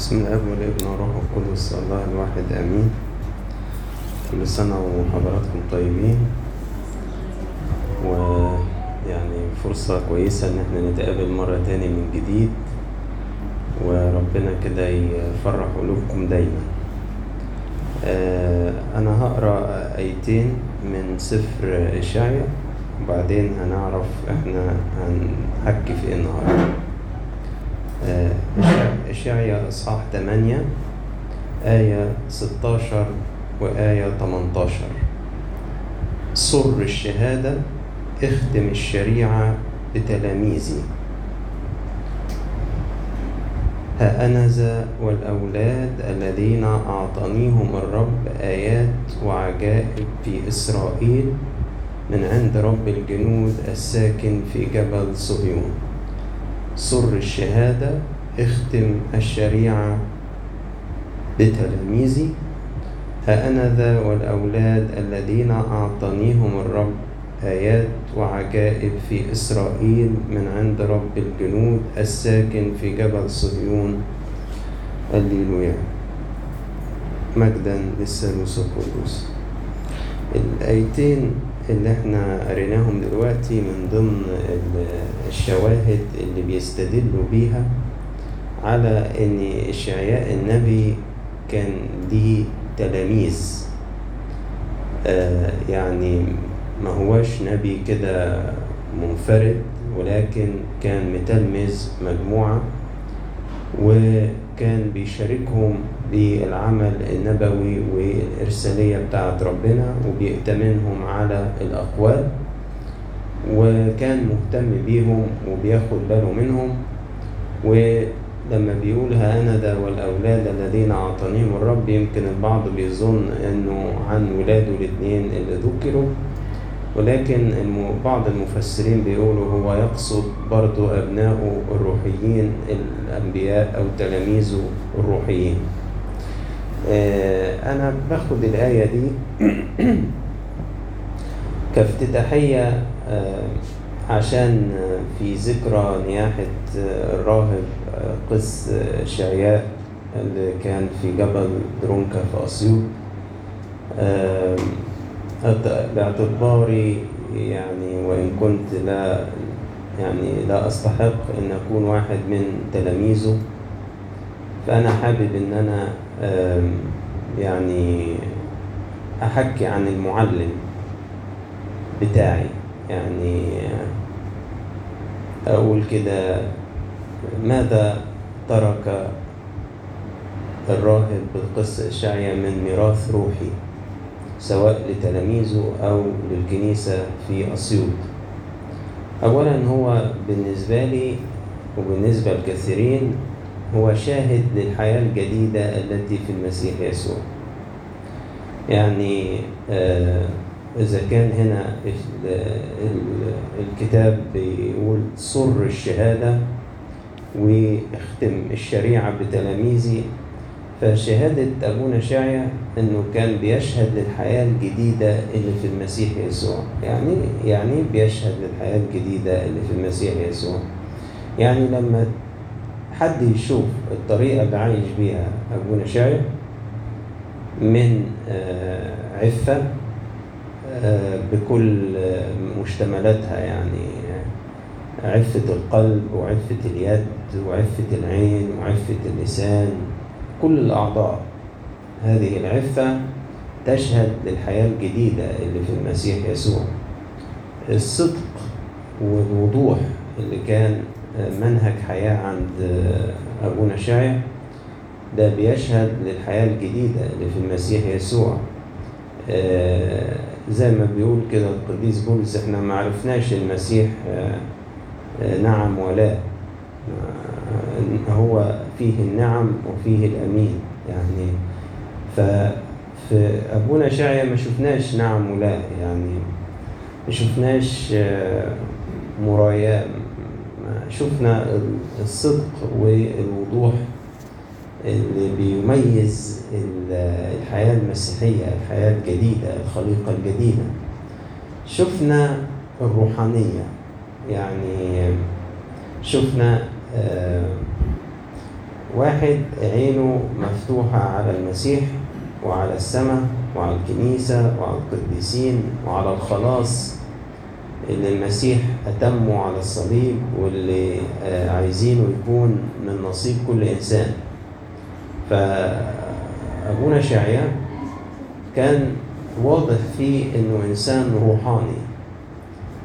بسم الاب والابن والروح القدس الله الواحد آمين. كل سنة وحضراتكم طيبين. ويعني فرصة كويسة إن إحنا نتقابل مرة تاني من جديد. وربنا كده يفرح قلوبكم دايما. آه، أنا هقرأ آيتين من سفر إشعيا وبعدين هنعرف إحنا هنحكي في إيه النهارده. إشعيا إصحاح 8 آية 16 وآية 18 سر الشهادة اختم الشريعة بتلاميذي. ها أنا ذا والأولاد الذين أعطانيهم الرب آيات وعجائب في إسرائيل من عند رب الجنود الساكن في جبل صهيون. سر الشهادة اختم الشريعة بتلاميذي. ها أنا ذا والأولاد الذين أعطانيهم الرب آيات وعجائب في إسرائيل من عند رب الجنود الساكن في جبل صهيون. الليلويا مجدا للثالوث القدوس. الآيتين اللي إحنا قريناهم دلوقتي من ضمن الشواهد اللي بيستدلوا بيها على إن اشعياء النبي كان ليه تلاميذ. آه يعني ما هواش نبي كده منفرد ولكن كان متلمذ مجموعة وكان بيشاركهم بالعمل النبوي والإرسالية بتاعت ربنا وبيأتمنهم على الأقوال. وكان مهتم بيهم وبياخد باله منهم. ولما بيقول أنا ذا والأولاد الذين أعطانيهم الرب يمكن البعض بيظن إنه عن ولاده الاثنين اللي ذكروا. ولكن بعض المفسرين بيقولوا هو يقصد برضو أبنائه الروحيين الأنبياء أو تلاميذه الروحيين. آه، أنا باخد الآية دي كافتتاحية عشان آه، في ذكرى نياحة آه، الراهب آه، قس شعياء اللي كان في جبل درونكا في أسيوط. باعتباري يعني وإن كنت لا يعني لا أستحق أن أكون واحد من تلاميذه. فأنا حابب إن أنا يعني أحكي عن المعلم بتاعي. يعني أقول كده ماذا ترك الراهب بالقس إشعيا من ميراث روحي سواء لتلاميذه أو للكنيسة في أسيوط؟ أولا هو بالنسبة لي وبالنسبة لكثيرين هو شاهد للحياة الجديدة التي في المسيح يسوع. يعني آه، إذا كان هنا ال- ال- الكتاب بيقول سر الشهادة واختم الشريعة بتلاميذي فشهادة أبونا شاعية إنه كان بيشهد للحياة الجديدة اللي في المسيح يسوع. يعني يعني بيشهد للحياة الجديدة اللي في المسيح يسوع. يعني لما حد يشوف الطريقة اللي عايش بيها أبونا شاعية من آه، عفة بكل مشتملاتها يعني عفة القلب وعفة اليد وعفة العين وعفة اللسان كل الأعضاء. هذه العفة تشهد للحياة الجديدة اللي في المسيح يسوع. الصدق والوضوح اللي كان منهج حياة عند أبونا شاعر ده بيشهد للحياة الجديدة اللي في المسيح يسوع. آه، زي ما بيقول كده القديس بولس إحنا ما عرفناش المسيح آه، آه، نعم ولا آه، هو فيه النعم وفيه الأمين يعني. ففي أبونا شاعية ما شفناش نعم ولا يعني. ما شفناش مراياة ما شفنا الصدق والوضوح اللي بيميز الحياة المسيحية الحياة الجديدة الخليقة الجديدة. شفنا الروحانية يعني شفنا آه، واحد عينه مفتوحة على المسيح وعلى السماء وعلى الكنيسة وعلى القديسين وعلى الخلاص اللي المسيح أتمه على الصليب واللي آه، عايزينه يكون من نصيب كل إنسان. فأبونا شعيا كان واضح فيه إنه إنسان روحاني.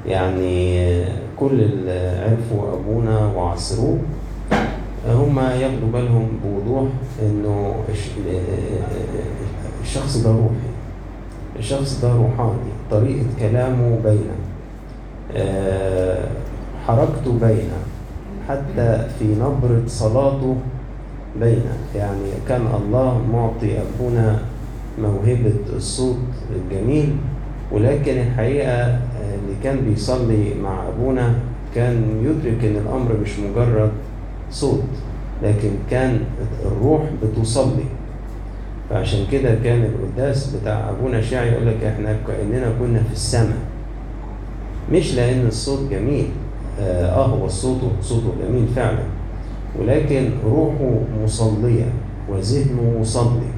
يعني كل اللي عرفوا أبونا وعصروه هم ياخدوا بالهم بوضوح إنه الش- الشخص ده روحي الشخص ده روحاني طريقة كلامه باينة آه، حركته باينة حتى في نبرة صلاته باينة يعني كان الله معطي أبونا موهبة الصوت الجميل ولكن الحقيقة اللي كان بيصلي مع أبونا كان يدرك إن الأمر مش مجرد صوت لكن كان الروح بتصلي. فعشان كده كان القداس بتاع أبونا شاعي يقول لك إحنا كأننا كنا في السماء. مش لأن الصوت جميل آه, آه هو الصوت صوته جميل فعلا. ولكن روحه مصلية وذهنه مصلي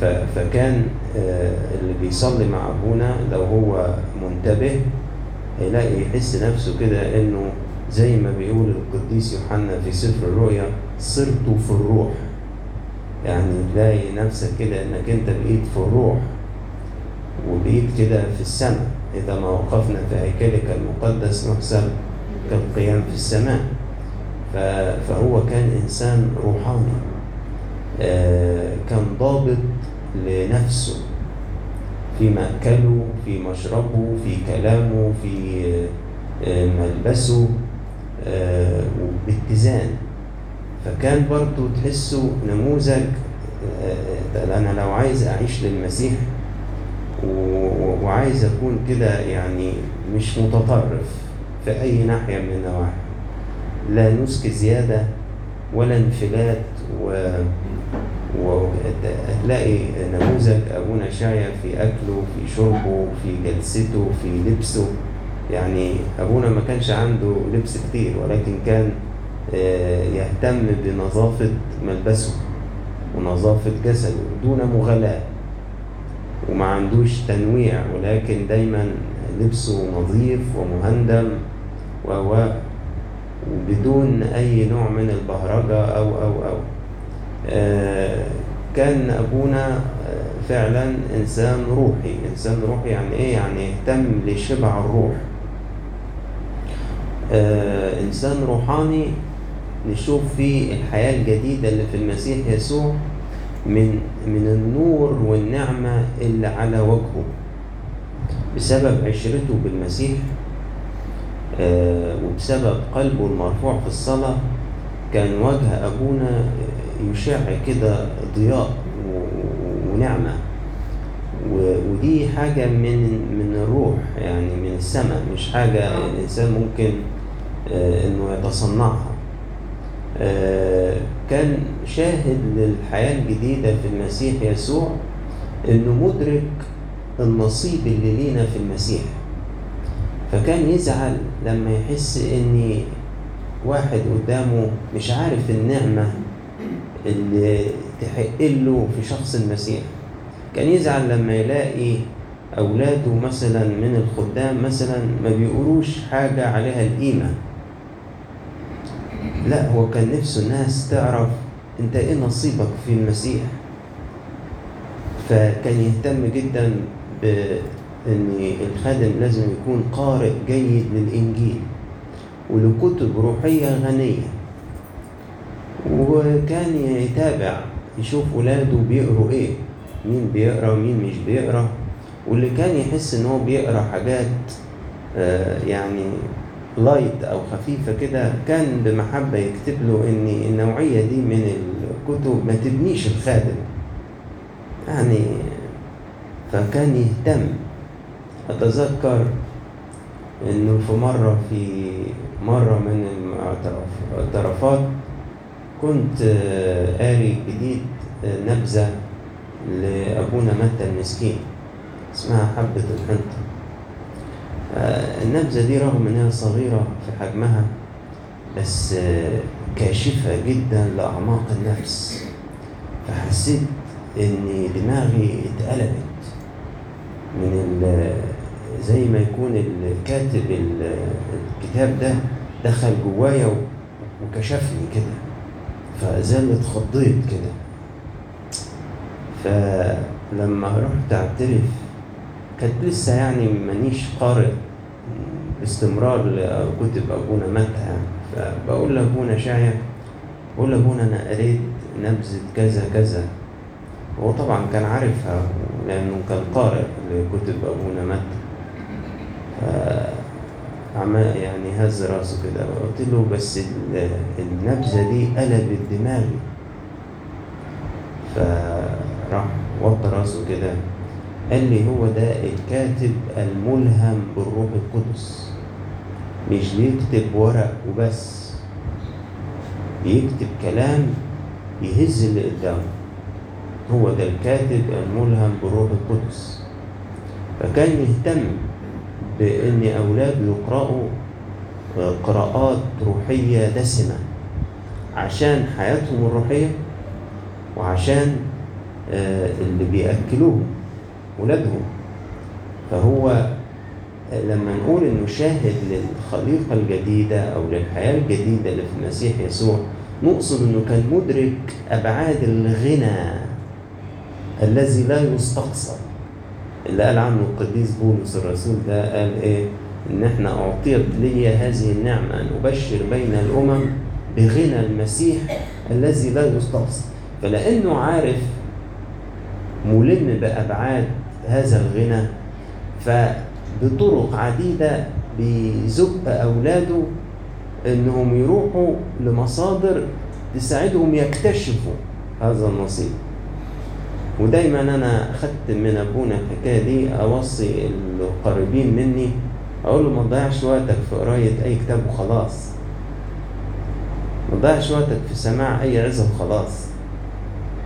ف- فكان آه اللي بيصلي مع أبونا لو هو منتبه هيلاقي يحس نفسه كده إنه زي ما بيقول القديس يوحنا في سفر الرؤيا صرت في الروح. يعني تلاقي نفسك كده إنك أنت بقيت في الروح وبقيت كده في السماء. إذا ما وقفنا في هيكلك المقدس نحسب كالقيام في السماء. فهو كان إنسان روحاني آه، كان ضابط لنفسه في مأكله في مشربه في كلامه في آه، ملبسه آه، وباتزان. فكان برضو تحسه نموذج أنا لو عايز أعيش للمسيح وعايز أكون كده يعني مش متطرف في أي ناحية من النواحي. لا نسك زيادة ولا انفلات و وهتلاقي نموذج أبونا شاية في أكله في شربه في جلسته في لبسه. يعني أبونا ما كانش عنده لبس كتير ولكن كان آه، يهتم بنظافة ملبسه ونظافة جسده دون مغالاة. وما عندوش تنويع ولكن دايما لبسه نظيف ومهندم و وبدون أي نوع من البهرجة أو أو أو. آه، كان أبونا آه، فعلا إنسان روحي. إنسان روحي يعني إيه؟ يعني يهتم لشبع الروح. آه، إنسان روحاني نشوف فيه الحياة الجديدة اللي في المسيح يسوع من من النور والنعمة اللي على وجهه. بسبب عشرته بالمسيح وبسبب قلبه المرفوع في الصلاة كان وجه أبونا يشع كده ضياء ونعمة. ودي حاجة من من الروح يعني من السماء مش حاجة الإنسان ممكن آه، إنه يتصنعها. آه، كان شاهد للحياة الجديدة في المسيح يسوع إنه مدرك النصيب اللي لينا في المسيح. فكان يزعل لما يحس إن واحد قدامه مش عارف النعمة اللي تحق له في شخص المسيح. كان يزعل لما يلاقي أولاده مثلا من الخدام مثلا ما بيقولوش حاجة عليها القيمة. لا هو كان نفسه الناس تعرف أنت إيه نصيبك في المسيح. فكان يهتم جدا بان الخادم لازم يكون قارئ جيد للإنجيل ولكتب روحية غنية. وكان يتابع يشوف ولاده بيقروا إيه مين بيقرا ومين مش بيقرا. واللي كان يحس إن هو بيقرأ حاجات آه، يعني لايت أو خفيفة كده كان بمحبة يكتب له إن النوعية دي من الكتب ما تبنيش الخادم. يعني فكان يهتم. أتذكر إنه في مرة في مرة من الاعترافات كنت آه، قاري جديد آه، نبذة لأبونا متى المسكين اسمها حبة الحنطة. آه، النبذة دي رغم إنها صغيرة في حجمها بس آه، كاشفة جدا لأعماق النفس. فحسيت إن دماغي اتقلبت من زي ما يكون الكاتب ال- الكتاب ده دخل جوايا وكشفني كده. فزال اتخضيت كده. فلما رحت أعترف كانت لسه يعني مانيش قارئ باستمرار لكتب أبونا متى يعني. فبقول لأبونا شايع بقول لأبونا أنا قريت نبذة كذا كذا. هو طبعا كان عارفها لأنه كان قارئ لكتب أبونا متى. فعمال يعني هز راسه كده. قلت له بس ال- النبذة دي قلبت دماغي. فراح وطى رأسه كده. قال لي هو ده الكاتب الملهم بالروح القدس. مش بيكتب ورق وبس. بيكتب كلام يهز اللي قدامه. هو ده الكاتب الملهم بالروح القدس. فكان يهتم بأن أولاده يقرأوا قراءات روحية دسمة عشان حياتهم الروحية وعشان آه، اللي بيأكلوهم ولادهم. فهو لما نقول إنه شاهد للخليقة الجديدة أو للحياة الجديدة اللي في المسيح يسوع نقصد إنه كان مدرك أبعاد الغنى الذي لا يستقصى اللي قال عنه القديس بولس الرسول ده قال إيه؟ إن إحنا أعطيت لي هذه النعمة أن أبشر بين الأمم بغنى المسيح الذي لا يستقصى فلأنه عارف ملم بأبعاد هذا الغنى فبطرق عديدة بيزق أولاده إنهم يروحوا لمصادر تساعدهم يكتشفوا هذا النصيب. ودايما أنا أخدت من أبونا الحكاية دي أوصي القريبين مني أقول له ما تضيعش وقتك في قراية أي كتاب وخلاص. ما تضيعش وقتك في سماع أي عظة وخلاص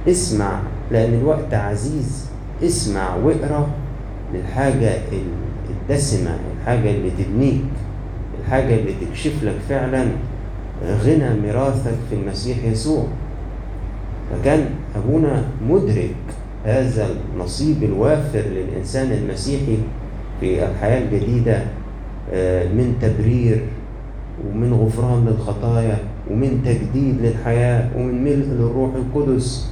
اسمع لأن الوقت عزيز. اسمع واقرأ للحاجة الدسمة الحاجة اللي تبنيك الحاجة اللي تكشف لك فعلا غنى ميراثك في المسيح يسوع. فكان أبونا مدرك هذا النصيب الوافر للإنسان المسيحي في الحياة الجديدة آه، من تبرير ومن غفران للخطايا ومن تجديد للحياة ومن ملء للروح القدس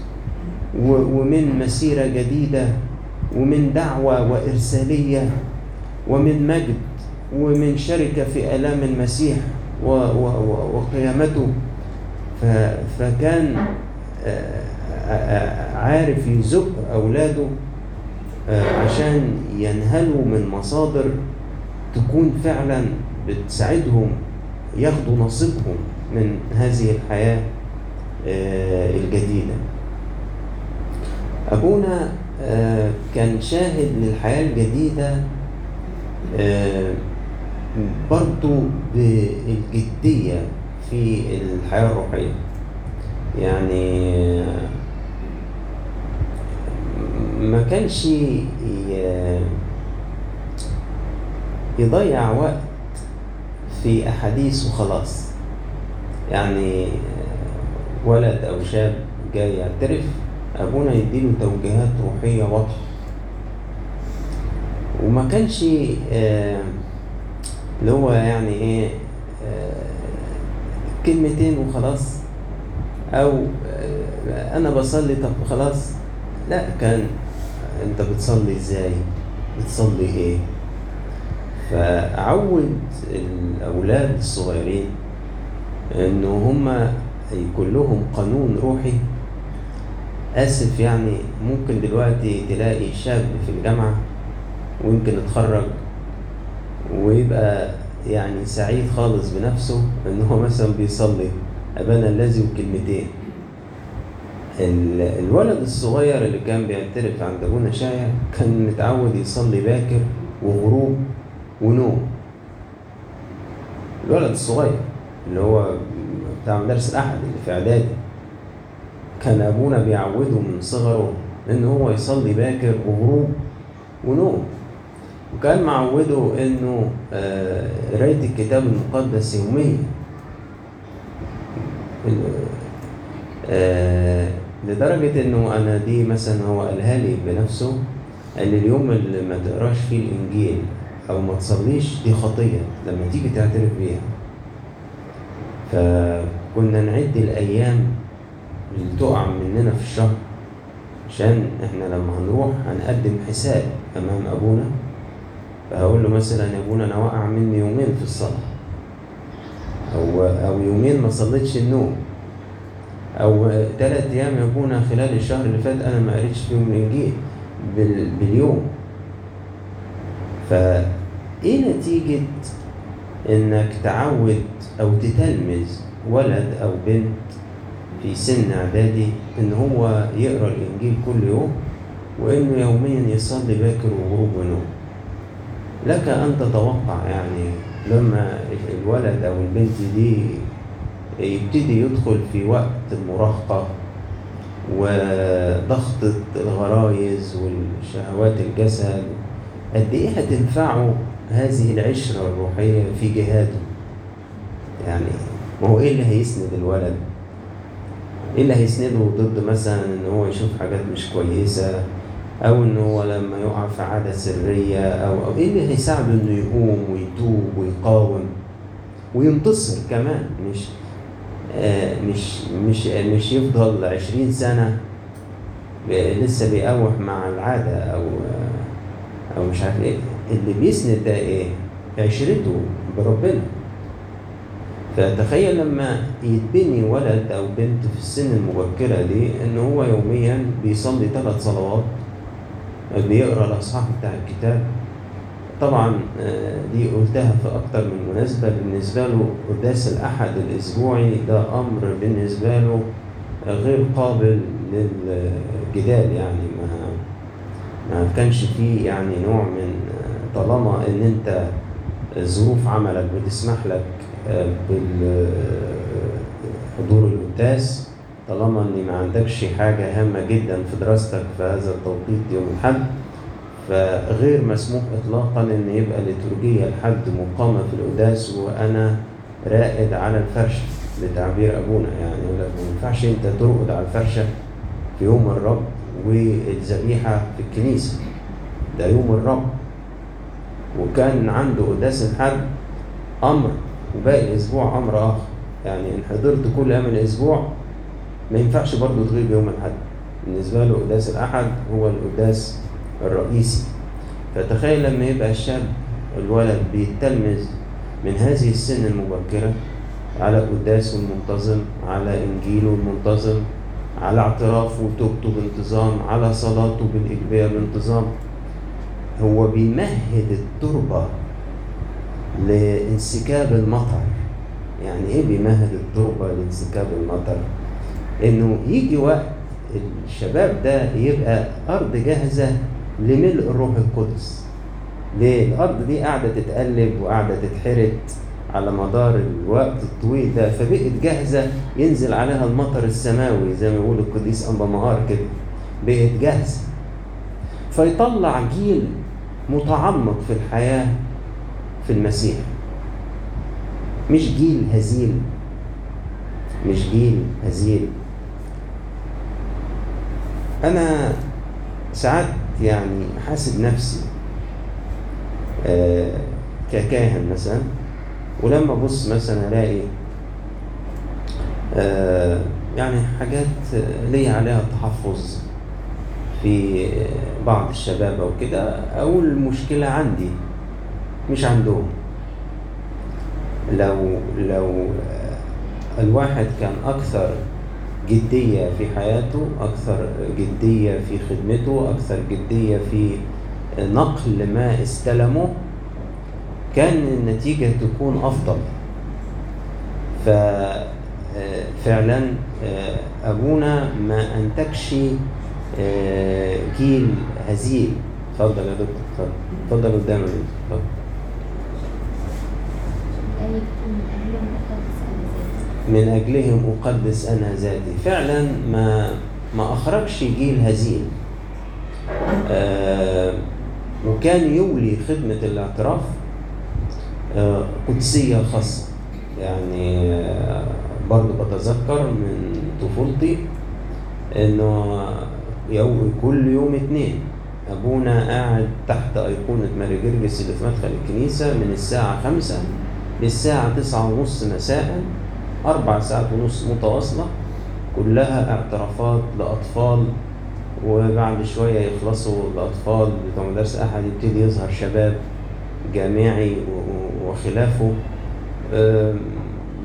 ومن مسيرة جديدة ومن دعوة وإرسالية ومن مجد ومن شركة في آلام المسيح وقيامته. فكان آه، عارف يزق أولاده آه، عشان ينهلوا من مصادر تكون فعلا بتساعدهم ياخدوا نصيبهم من هذه الحياة آه، الجديدة. أبونا آه، كان شاهد للحياة الجديدة برضو بالجدية في الحياة الروحية. يعني ما كانش يضيع وقت في أحاديث وخلاص. يعني آه، ولد أو شاب جاي يعترف أبونا يديله توجيهات روحية واضحة. وما كانش آه، اللي هو يعني إيه آه، كلمتين وخلاص أو أنا بصلي طب خلاص. لا كان أنت بتصلي إزاي؟ بتصلي إيه؟ فعود الأولاد الصغيرين إنه هما يكون لهم قانون روحي. آسف يعني ممكن دلوقتي تلاقي شاب في الجامعة ويمكن اتخرج ويبقى يعني سعيد خالص بنفسه إن هو مثلا بيصلي. أبانا الذي وكلمتين الولد الصغير اللي كان بيعترف عند أبونا شايع كان متعود يصلي باكر وغروب ونوم. الولد الصغير اللي هو بتاع مدارس الأحد اللي في إعدادي كان أبونا بيعوده من صغره إن هو يصلي باكر وغروب ونوم. وكان معوده إنه آه، قراية الكتاب المقدس يوميا آه لدرجة إنه أنا دي مثلا هو قالها لي بنفسه لي اليوم اللي ما تقراش فيه الإنجيل أو ما تصليش دي خطية لما تيجي تعترف بيها. فكنا نعد الأيام اللي تقع مننا في الشهر عشان إحنا لما هنروح هنقدم حساب أمام أبونا. فهقول له مثلا يا أبونا أنا واقع مني يومين في الصلاة. أو أو يومين ما صليتش النوم. أو ثلاث أيام يا ابونا خلال الشهر اللي فات أنا ما قريتش فيهم الانجيل بال- باليوم. فايه نتيجة إنك تعود أو تتلمذ ولد أو بنت في سن إعدادي إن هو يقرأ الإنجيل كل يوم وإنه يوميا يصلي باكر وغروب ونوم؟ لك أن تتوقع يعني لما الولد أو البنت دي يبتدي يدخل في وقت المراهقة وضغط الغرايز والشهوات الجسد. قد إيه هتنفعه هذه العشرة الروحية في جهاده؟ يعني ما هو إيه اللي هيسند الولد؟ إيه اللي هيسنده ضد مثلا إن هو يشوف حاجات مش كويسة أو إن هو لما يقع في عادة سرية أو أو إيه اللي هيساعده إنه يقوم ويتوب ويقاوم وينتصر كمان؟ مش مش مش مش يفضل عشرين سنة ب- لسه بيقاوح مع العادة أو آه، أو مش عارف إيه. اللي بيسند ده إيه؟ عشرته بربنا. فتخيل لما يتبني ولد أو بنت في السن المبكرة دي إن هو يوميا بيصلي ثلاث صلوات بيقرا الأصحاح بتاع الكتاب طبعا آه، دي قلتها في أكتر من مناسبة. بالنسبة له قداس الأحد الأسبوعي ده أمر بالنسبة له غير قابل للجدال يعني. ما ما كانش فيه يعني نوع من آه، طالما إن أنت ظروف عملك بتسمح لك بالحضور القداس طالما إن ما عندكش حاجة هامة جدا في دراستك في هذا التوقيت يوم الأحد فغير مسموح اطلاقا إن يبقى لترجيه الحد مقامه في القداس وأنا رائد على الفرشة لتعبير أبونا يعني. يقول لك ما ينفعش أنت ترقد على الفرشة في يوم الرب والذبيحه في الكنيسة. ده يوم الرب. وكان عنده قداس الحد أمر وباقي الأسبوع أمر آخر. يعني إن حضرت كل أيام الأسبوع ما ينفعش برضه تغيب يوم الأحد. بالنسبة له قداس الأحد هو القداس الرئيسي. فتخيل لما يبقى الشاب الولد بيتلمذ من هذه السن المبكرة على قداسه المنتظم على انجيله المنتظم على اعترافه وتوبته بانتظام على صلاته بالإجبار بانتظام. هو بيمهد التربة لانسكاب المطر. يعني إيه بيمهد التربة لانسكاب المطر؟ إنه يجي وقت الشباب ده يبقى أرض جاهزة لملء الروح القدس. ليه؟ الأرض دي قاعدة تتقلب وقاعدة تتحرت على مدار الوقت الطويل ده فبقت جاهزة ينزل عليها المطر السماوي زي ما بيقول القديس انبا مهار كده. بقت جاهزة. فيطلع جيل متعمق في الحياة في المسيح. مش جيل هزيل. مش جيل هزيل. أنا ساعات يعني حاسب نفسي آه ككاهن مثلا. ولما أبص مثلا ألاقي آه يعني حاجات ليا عليها تحفظ في بعض الشباب أو كده أو المشكلة عندي مش عندهم. لو لو الواحد كان أكثر جدية في حياته أكثر جدية في خدمته أكثر جدية في نقل ما استلمه كان النتيجة تكون أفضل. ففعلا أبونا ما أنتجش جيل هزيل. اتفضل يا دكتور اتفضل. اتفضل قدام يا دكتور اتفضل. من أجلهم أقدس أنا ذاتي. فعلا ما ما أخرجش جيل هزيل. آه وكان يولي خدمة الاعتراف آه قدسية خاصة. يعني آه برضو بتذكر من طفولتي إنه يوم كل يوم اتنين أبونا قاعد تحت أيقونة ماري جرجس اللي في مدخل الكنيسة من الساعة خمسة للساعة تسعة ونص مساء. أربع ساعات ونص متواصلة كلها اعترافات لأطفال وبعد شوية يخلصوا الأطفال بتوع مدارس أحد يبتدي يظهر شباب جامعي وخلافه.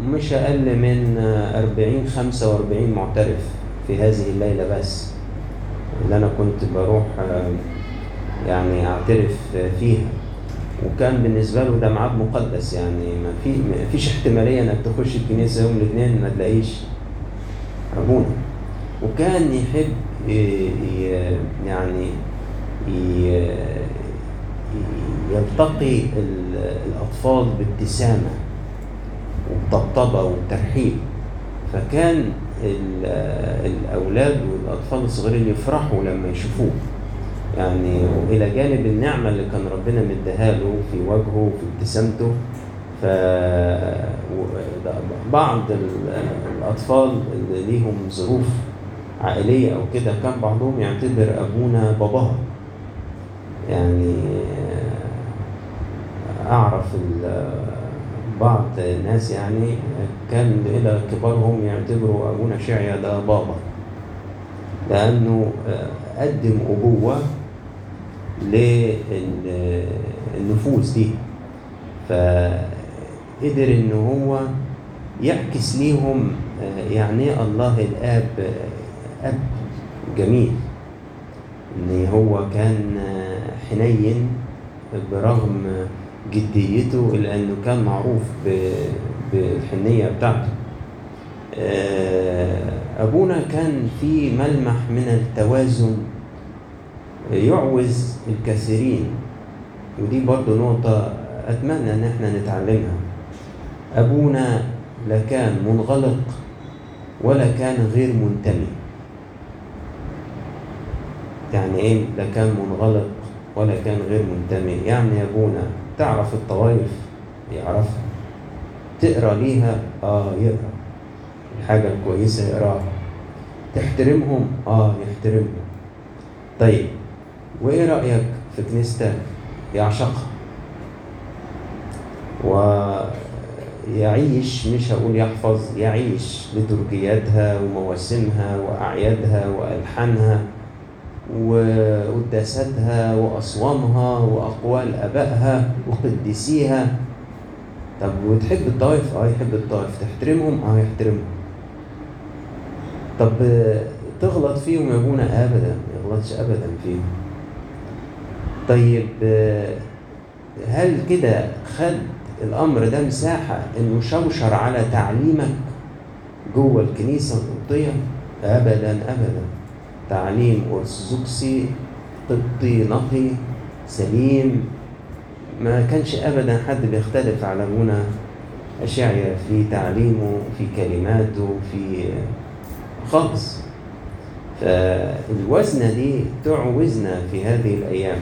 مش أقل من أربعين خمسة وأربعين معترف في هذه الليلة بس. اللي أنا كنت بروح يعني أعترف فيها. وكان بالنسبة له ده ميعاد مقدس يعني. ما في ما فيش احتمالية إنك تخش الكنيسة يوم الاثنين ما تلاقيش أبونا وكان يحب يعني يلتقي ال- الأطفال بابتسامة وبطبطبة وترحيب فكان ال- الأولاد والأطفال الصغيرين يفرحوا لما يشوفوه. يعني إلى جانب النعمة اللي كان ربنا مديها له في وجهه وفي ابتسامته. ف بعض ال- الأطفال اللي ليهم ظروف عائلية أو كده كان بعضهم يعتبر أبونا باباها يعني أعرف ال- بعض الناس يعني كان إلى كبارهم يعتبروا أبونا شعيا ده بابا. لأنه قدم أبوة للنفوس دي. فقدر إن هو يعكس ليهم يعني إيه الله الآب أب جميل. إن هو كان حنين برغم جديته إلا إنه كان معروف ب- بالحنية بتاعته. آه، أبونا كان في ملمح من التوازن يعوز الكثيرين. ودي برضو نقطة أتمنى إن إحنا نتعلمها. أبونا لا كان منغلق ولا كان غير منتمي. يعني إيه لا كان منغلق ولا كان غير منتمي؟ يعني أبونا تعرف الطوائف يعرفها. تقرأ ليها؟ آه يقرأ. الحاجة الكويسة يقراها. تحترمهم؟ آه يحترمهم. طيب وإيه رأيك في كنيستك يعشقها ويعيش مش هقول يحفظ يعيش لتركياتها ومواسمها وأعيادها وألحانها وقداساتها وأصوامها وأقوال آبائها وقديسيها. طب وتحب الطائف؟ آه يحب الطائف تحترمهم؟ آه يحترمهم. طب تغلط فيهم يا أبونا؟ ابدا. ما يغلطش ابدا فيهم. طيب هل كده خد الأمر ده مساحة انه شوشر على تعليمك جوه الكنيسة القبطيه ابدا ابدا. تعليم أرثوذكسي قبطي نقي سليم. ما كانش ابدا حد بيختلف على ابونا أشعيا في تعليمه في كلماته في خالص. فالوزنة دي تعوزنا في هذه الأيام.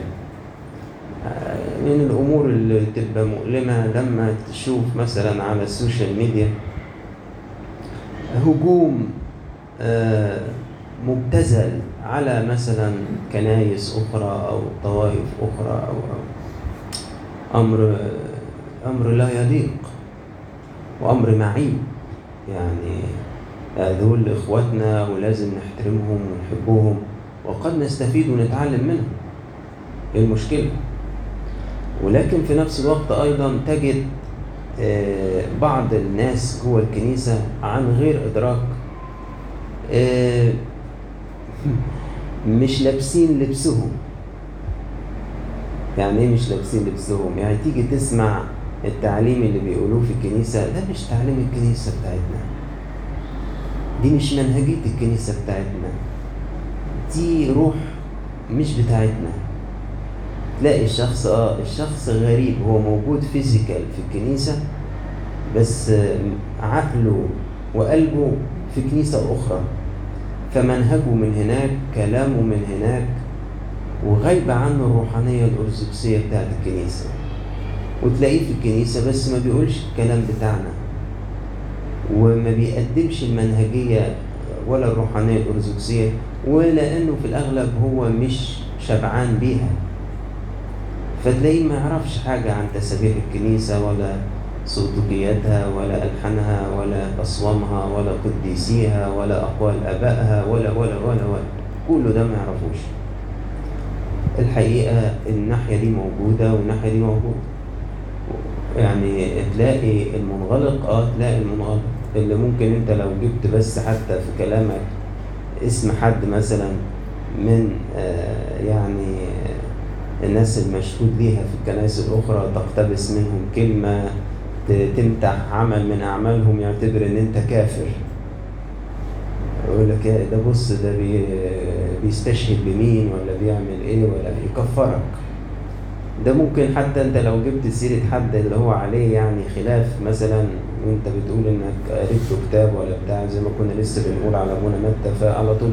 من الأمور اللي تبقى مؤلمة لما تشوف مثلا على ال social media هجوم آه، مبتذل على مثلا كنايس أخرى أو طوائف أخرى أو, أو أمر أمر لا يليق وأمر معيب يعني هذول إخواتنا ولازم نحترمهم ونحبهم وقد نستفيد ونتعلم منهم. إيه المشكلة؟ ولكن في نفس الوقت أيضا تجد آه، بعض الناس جوه الكنيسة عن غير إدراك آه، مش لابسين لبسهم. يعني إيه مش لابسين لبسهم؟ يعني تيجي تسمع التعليم اللي بيقولوه في الكنيسة ده مش تعليم الكنيسة بتاعتنا. دي مش منهجية الكنيسة بتاعتنا. دي روح مش بتاعتنا. تلاقي الشخص آه الشخص غريب هو موجود فيزيكال في الكنيسة بس آه، عقله وقلبه في كنيسة أخرى. فمنهجه من هناك كلامه من هناك وغايبة عنه الروحانية الأرثوذكسية بتاعت الكنيسة. وتلاقيه في الكنيسة بس ما بيقولش الكلام بتاعنا وما بيقدمش المنهجية ولا الروحانية الأرثوذكسية ولأنه في الأغلب هو مش شبعان بيها. فتلاقيه ما يعرفش حاجة عن تسابيح الكنيسة ولا سلطوكياتها ولا ألحانها ولا أصوامها ولا قديسيها ولا أقوال آبائها ولا ولا ولا ولا. كله ده ما يعرفوش. الحقيقة الناحية دي موجودة والناحية دي موجودة. يعني تلاقي المنغلق آه تلاقي المنغلق. اللي ممكن انت لو جبت بس حتى في كلامك اسم حد مثلا من آه يعني الناس المشهود ليها في الكنائس الأخرى تقتبس منهم كلمة تمتح عمل من أعمالهم يعتبر إن أنت كافر. يقول لك ده بص ده بي بيستشهد بمين ولا بيعمل إيه ولا يكفرك ده ممكن حتى أنت لو جبت سيرة حد اللي هو عليه يعني خلاف مثلا وأنت بتقول إنك قريت له كتاب ولا بتاع زي ما كنا لسه بنقول على أبونا متى فعلى طول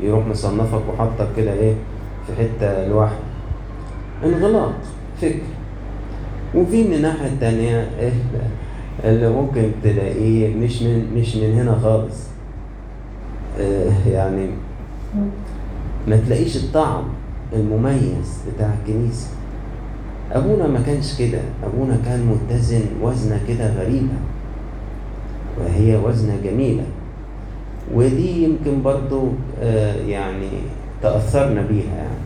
يروح مصنفك وحطك كده إيه في حتة لوحده. انغلاق فكر وفي من الناحية التانية اللي ممكن تلاقيه مش من مش من هنا خالص. يعني ما تلاقيش الطعم المميز بتاع الكنيسة. أبونا ما كانش كده. أبونا كان متزن وزنة كده غريبة. وهي وزنة جميلة. ودي يمكن برضو يعني تأثرنا بيها يعني.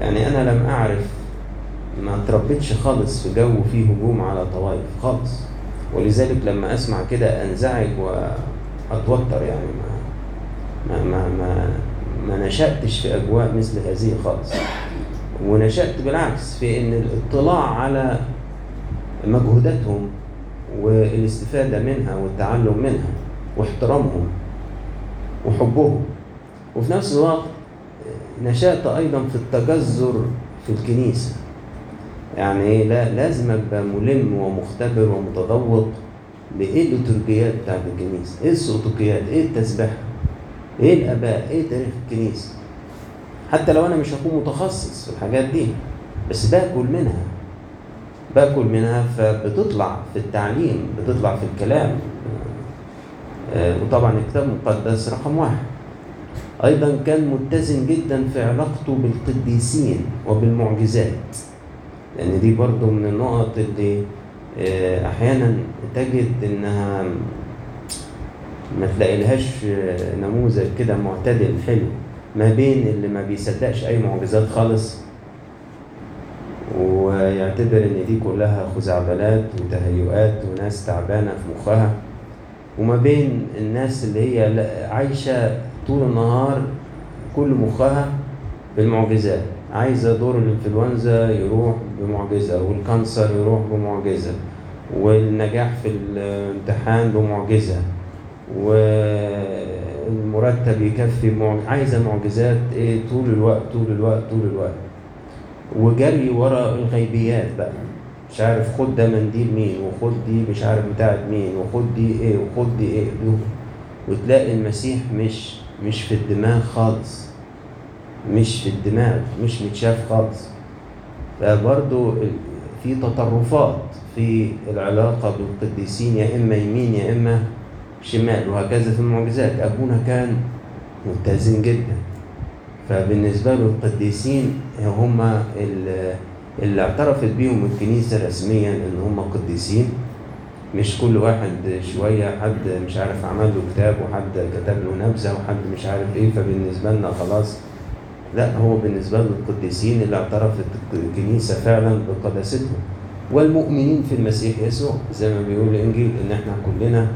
يعني أنا لم أعرف ما تربيتش خالص في جو فيه هجوم على طوائف خالص. ولذلك لما أسمع كده أنزعج وأتوتر يعني ما ما ما ما, ما نشأتش في أجواء مثل هذه خالص. ونشأت بالعكس في إن الاطلاع على مجهوداتهم والاستفادة منها والتعلم منها واحترامهم وحبهم. وفي نفس الوقت نشأت أيضا في التجذر في الكنيسة. يعني إيه؟ لا لازم أبقى ملم ومختبر ومتذوق لإيه الليتورجيات بتاعت الكنيسة؟ إيه السلطوكيات إيه التسبيح إيه الآباء؟ إيه تاريخ الكنيسة؟ حتى لو أنا مش هكون متخصص في الحاجات دي بس باكل منها. باكل منها فبتطلع في التعليم بتطلع في الكلام. وطبعا الكتاب المقدس رقم واحد. أيضا كان متزن جدا في علاقته بالقديسين وبالمعجزات. لأن دي برضو من النقط اللي أحيانا تجد إنها ما تلاقيلهاش نموذج كده معتدل حلو ما بين اللي ما بيصدقش أي معجزات خالص ويعتبر إن دي كلها خزعبلات وتهيؤات وناس تعبانة في مخها وما بين الناس اللي هي عايشة طول النهار كل مخها بالمعجزات عايزة دور الإنفلونزا يروح بمعجزة والكانسر يروح بمعجزة والنجاح في الامتحان بمعجزة والمرتب يكفي عايزة معجزات إيه؟ طول الوقت طول الوقت طول الوقت. وجري ورا الغيبيات بقى. مش عارف خد ده منديل مين وخد دي مش عارف بتاعت مين وخد دي إيه وخد دي إيه وتلاقي المسيح مش مش في الدماغ خالص. مش في الدماغ مش متشاف خالص. فبرضو في تطرفات في العلاقة بالقديسين يا إما يمين يا إما شمال وهكذا في المعجزات. أبونا كان متزن جدا. فبالنسبة له القديسين هم اللي اعترفت بيهم الكنيسة رسميا إن هم قديسين. مش كل واحد شوية حد مش عارف عمل له كتاب وحد كتب له نبذة وحد مش عارف إيه فبالنسبة لنا خلاص. لا هو بالنسبة له القديسين اللي اعترفت الكنيسة فعلا بقداستهم. والمؤمنين في المسيح يسوع زي ما بيقول الإنجيل إن إحنا كلنا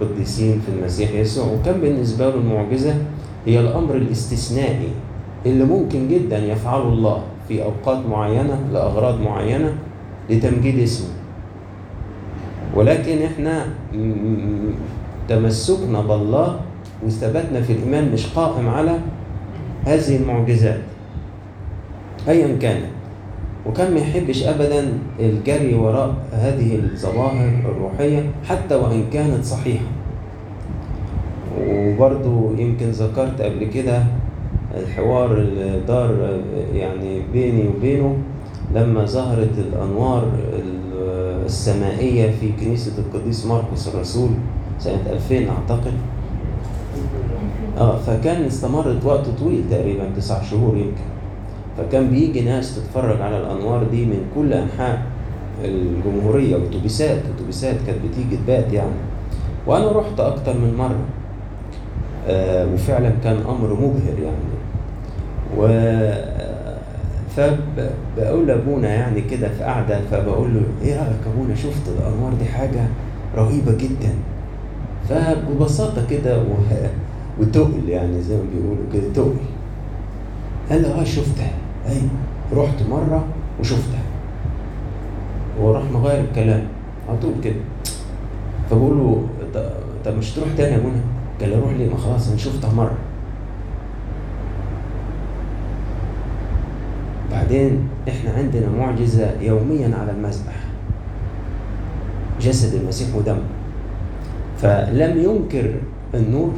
قديسين في المسيح يسوع. وكان بالنسبة له المعجزة هي الأمر الاستثنائي اللي ممكن جدا يفعله الله في أوقات معينة لأغراض معينة لتمجيد اسمه. ولكن إحنا تمسكنا بالله وثبتنا في الإيمان مش قائم على هذه المعجزات أيا كانت. وكان ما يحبش أبدا الجري وراء هذه الظواهر الروحية حتى وإن كانت صحيحة. وبرضو يمكن ذكرت قبل كده الحوار اللي دار يعني بيني وبينه لما ظهرت الأنوار السمائية في كنيسة القديس مرقس الرسول سنة 2000 أعتقد. آه فكان استمرت وقت طويل تقريبا تسع شهور يمكن. فكان بيجي ناس تتفرج على الأنوار دي من كل أنحاء الجمهورية أتوبيسات أتوبيسات كانت بتيجي تبات يعني. وأنا رحت أكتر من مرة. آه وفعلا كان أمر مبهر يعني. و فبقول لأبونا يعني كده في قعدة فبقول له إيه رأيك يا أبونا؟ شفت الأنوار دي حاجة رهيبة جدا. فببساطة كده. وتقل يعني زي ما بيقولوا كده تقل. قال لي آه شفتها. أيوه رحت مرة وشفتها. وراح مغير الكلام على طول كده. فبقول له طب مش تروح تاني يا أبونا؟ قال لي روح ليه ما خلاص أنا شفتها مرة. بعدين إحنا عندنا معجزة يوميا على المذبح جسد المسيح ودمه فلم ينكر النور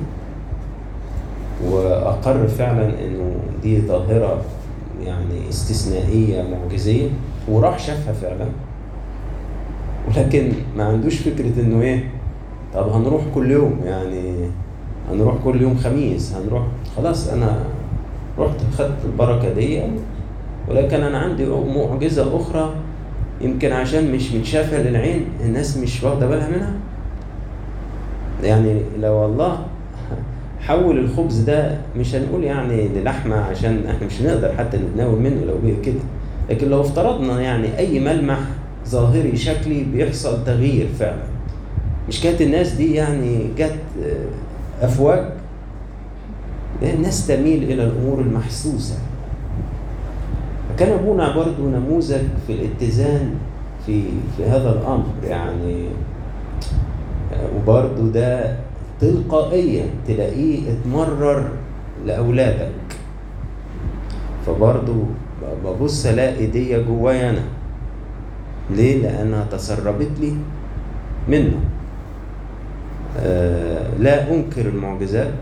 وأقر فعلا إنه دي ظاهرة يعني استثنائية معجزية وراح شافها فعلا. ولكن ما عندوش فكرة إنه إيه طب هنروح كل يوم يعني هنروح كل يوم خميس هنروح خلاص أنا رحت خدت البركة دي ولكن أنا عندي معجزة أخرى يمكن عشان مش متشافة للعين الناس مش واخدة بالها منها. يعني لو الله حول الخبز ده مش هنقول يعني للحمة عشان إحنا مش هنقدر حتى نتناول منه لو بيه كده. لكن لو افترضنا يعني أي ملمح ظاهري شكلي بيحصل تغيير فعلا. مش كانت الناس دي يعني جت أفواج؟ الناس تميل إلى الأمور المحسوسة. كان ابونا برضه نموذج في الاتزان في في هذا الأمر. يعني وبرضه ده تلقائيا تلاقيه اتمرر لأولادك. فبرضه ببص ألاقي دي جوايا أنا. ليه؟ لأنها تسربت لي منه. آه لا أنكر المعجزات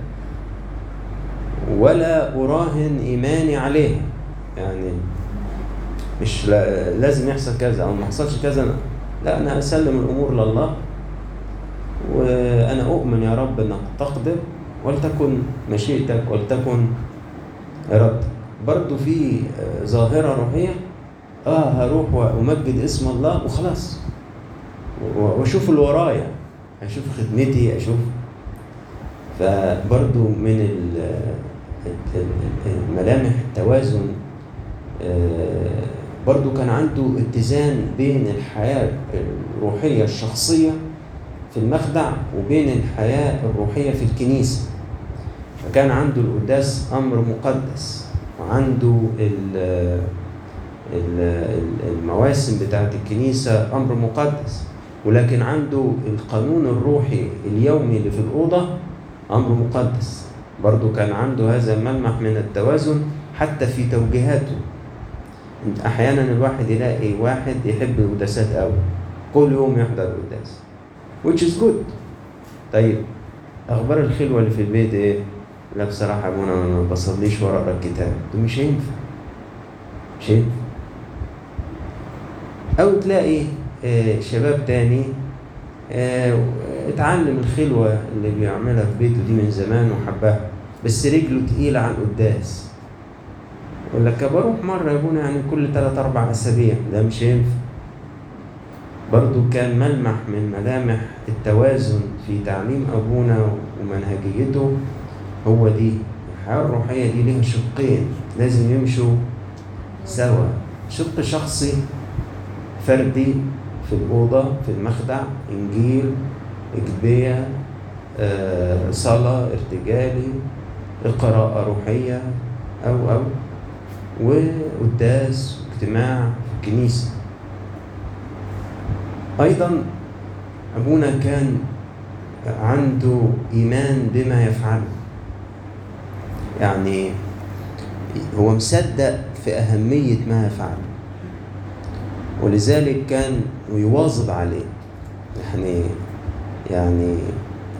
ولا أراهن إيماني عليها. يعني مش لازم يحصل كذا. أو ما يحصلش كذا لا أنا أسلم الأمور لله. وأنا أؤمن يا رب أنك تقدر ولتكن مشيئتك ولتكن ارادتك برضو في ظاهرة روحية. آه هروح وأمجد اسم الله وخلاص. وأشوف اللي ورايا أشوف خدمتي أشوف. فبرضو من الملامح التوازن برضو كان عنده اتزان بين الحياة الروحية الشخصية في المخدع وبين الحياة الروحية في الكنيسة. فكان عنده القداس أمر مقدس وعنده المواسم بتاعت الكنيسة أمر مقدس. ولكن عنده القانون الروحي اليومي اللي في الأوضة أمر مقدس. برضو كان عنده هذا الملمح من التوازن حتى في توجيهاته. أحيانا الواحد يلاقي واحد يحب القداسات قوي كل يوم يحضر القداس which is good. طيب أخبار الخلوة اللي في البيت إيه؟ لا بصراحة أبونا أنا ما بصليش واقرا الكتاب ده مش هينفع. مش هينفع. أو تلاقي آه شباب تاني آه اتعلم الخلوة اللي بيعملها في بيته دي من زمان وحبها بس رجله تقيلة على القداس. يقول لك بروح مرة يا ابونا يعني كل ثلاث أربع أسابيع. ده مش هينفع برضو كان ملمح من ملامح التوازن في تعليم أبونا ومنهجيته. هو دي الحياة الروحية دي ليها شقين. لازم يمشوا سوا. شق شخصي فردي في الأوضة في المخدع إنجيل إجبية آه، صلاة ارتجالي قراءة روحية أو أو. وقداس اجتماع في الكنيسة أيضا أبونا كان عنده إيمان بما يفعله. يعني هو مصدق في أهمية ما يفعله. ولذلك كان يواظب عليه. يعني يعني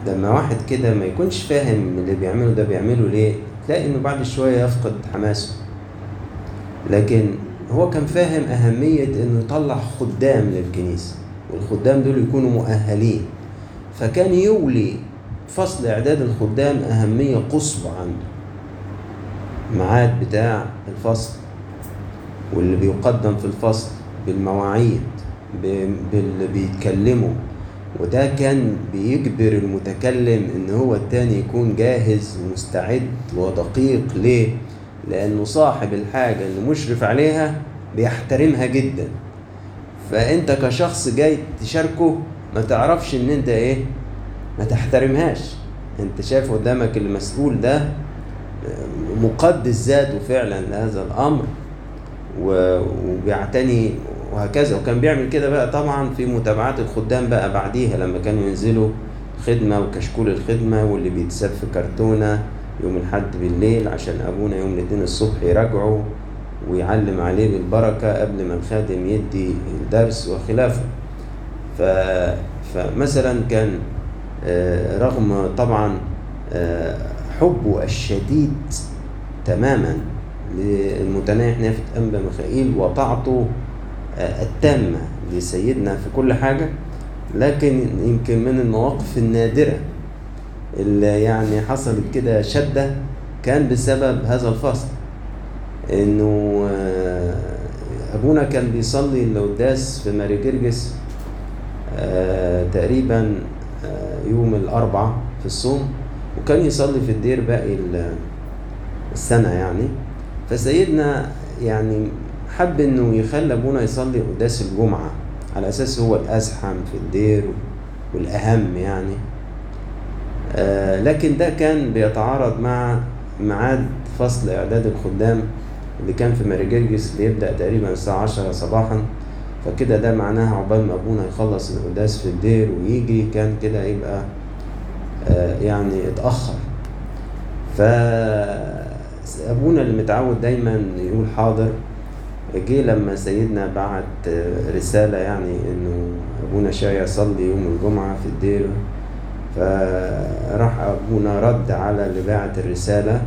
لما واحد كده ما يكونش فاهم اللي بيعمله ده بيعمله ليه تلاقي إنه بعد شوية يفقد حماسه. لكن هو كان فاهم أهمية إنه يطلع خدام للكنيسة والخدام دول يكونوا مؤهلين. فكان يولي فصل إعداد الخدام أهمية قصوى عنده. ميعاد بتاع الفصل واللي بيقدم في الفصل بالمواعيد باللي بيتكلموا. وده كان بيجبر المتكلم إن هو التاني يكون جاهز ومستعد ودقيق ليه؟ لأنه صاحب الحاجة اللي مشرف عليها بيحترمها جدا. فأنت كشخص جاي تشاركه ما تعرفش إن أنت إيه ما تحترمهاش. أنت شايف قدامك المسؤول ده مقدس ذاته فعلا لهذا الأمر. و- وبيعتني وهكذا. وكان بيعمل كده بقى طبعا في متابعات الخدام بقى بعديها لما كانوا ينزلوا خدمة وكشكول الخدمة واللي بيتساب في كرتونة. يوم الحد بالليل عشان أبونا يوم الاثنين الصبح يراجعه ويعلم عليه بالبركة قبل ما الخادم يدي الدرس وخلافه. ف... فمثلا كان آه، رغم طبعا آه، حبه الشديد تماما للمتناح نافة أنبا ميخائيل وطاعته آه، التامة لسيدنا في كل حاجة لكن يمكن من المواقف النادرة اللي يعني حصلت كده شدة كان بسبب هذا الفصل. إنه آه، أبونا كان بيصلي القداس في ماري جرجس آه، تقريبا آه، يوم الاربعاء في الصوم وكان يصلي في الدير باقي ال- السنة يعني. فسيدنا يعني حب إنه يخلي أبونا يصلي قداس الجمعة على أساس هو الأزحم في الدير والأهم يعني. لكن ده كان بيتعارض مع ميعاد فصل إعداد الخدام اللي كان في ماريجرجس بيبدأ تقريبا الساعة 10 صباحا. فكده ده معناها عقبال ما أبونا يخلص القداس في الدير ويجي كان كده يبقى آه، يعني اتأخر. فأبونا اللي متعود دايما يقول حاضر جه لما سيدنا بعت آه، رسالة يعني إنه أبونا شاي يصلي يوم الجمعة في الدير. فراح أبونا رد على اللي باعت الرسالة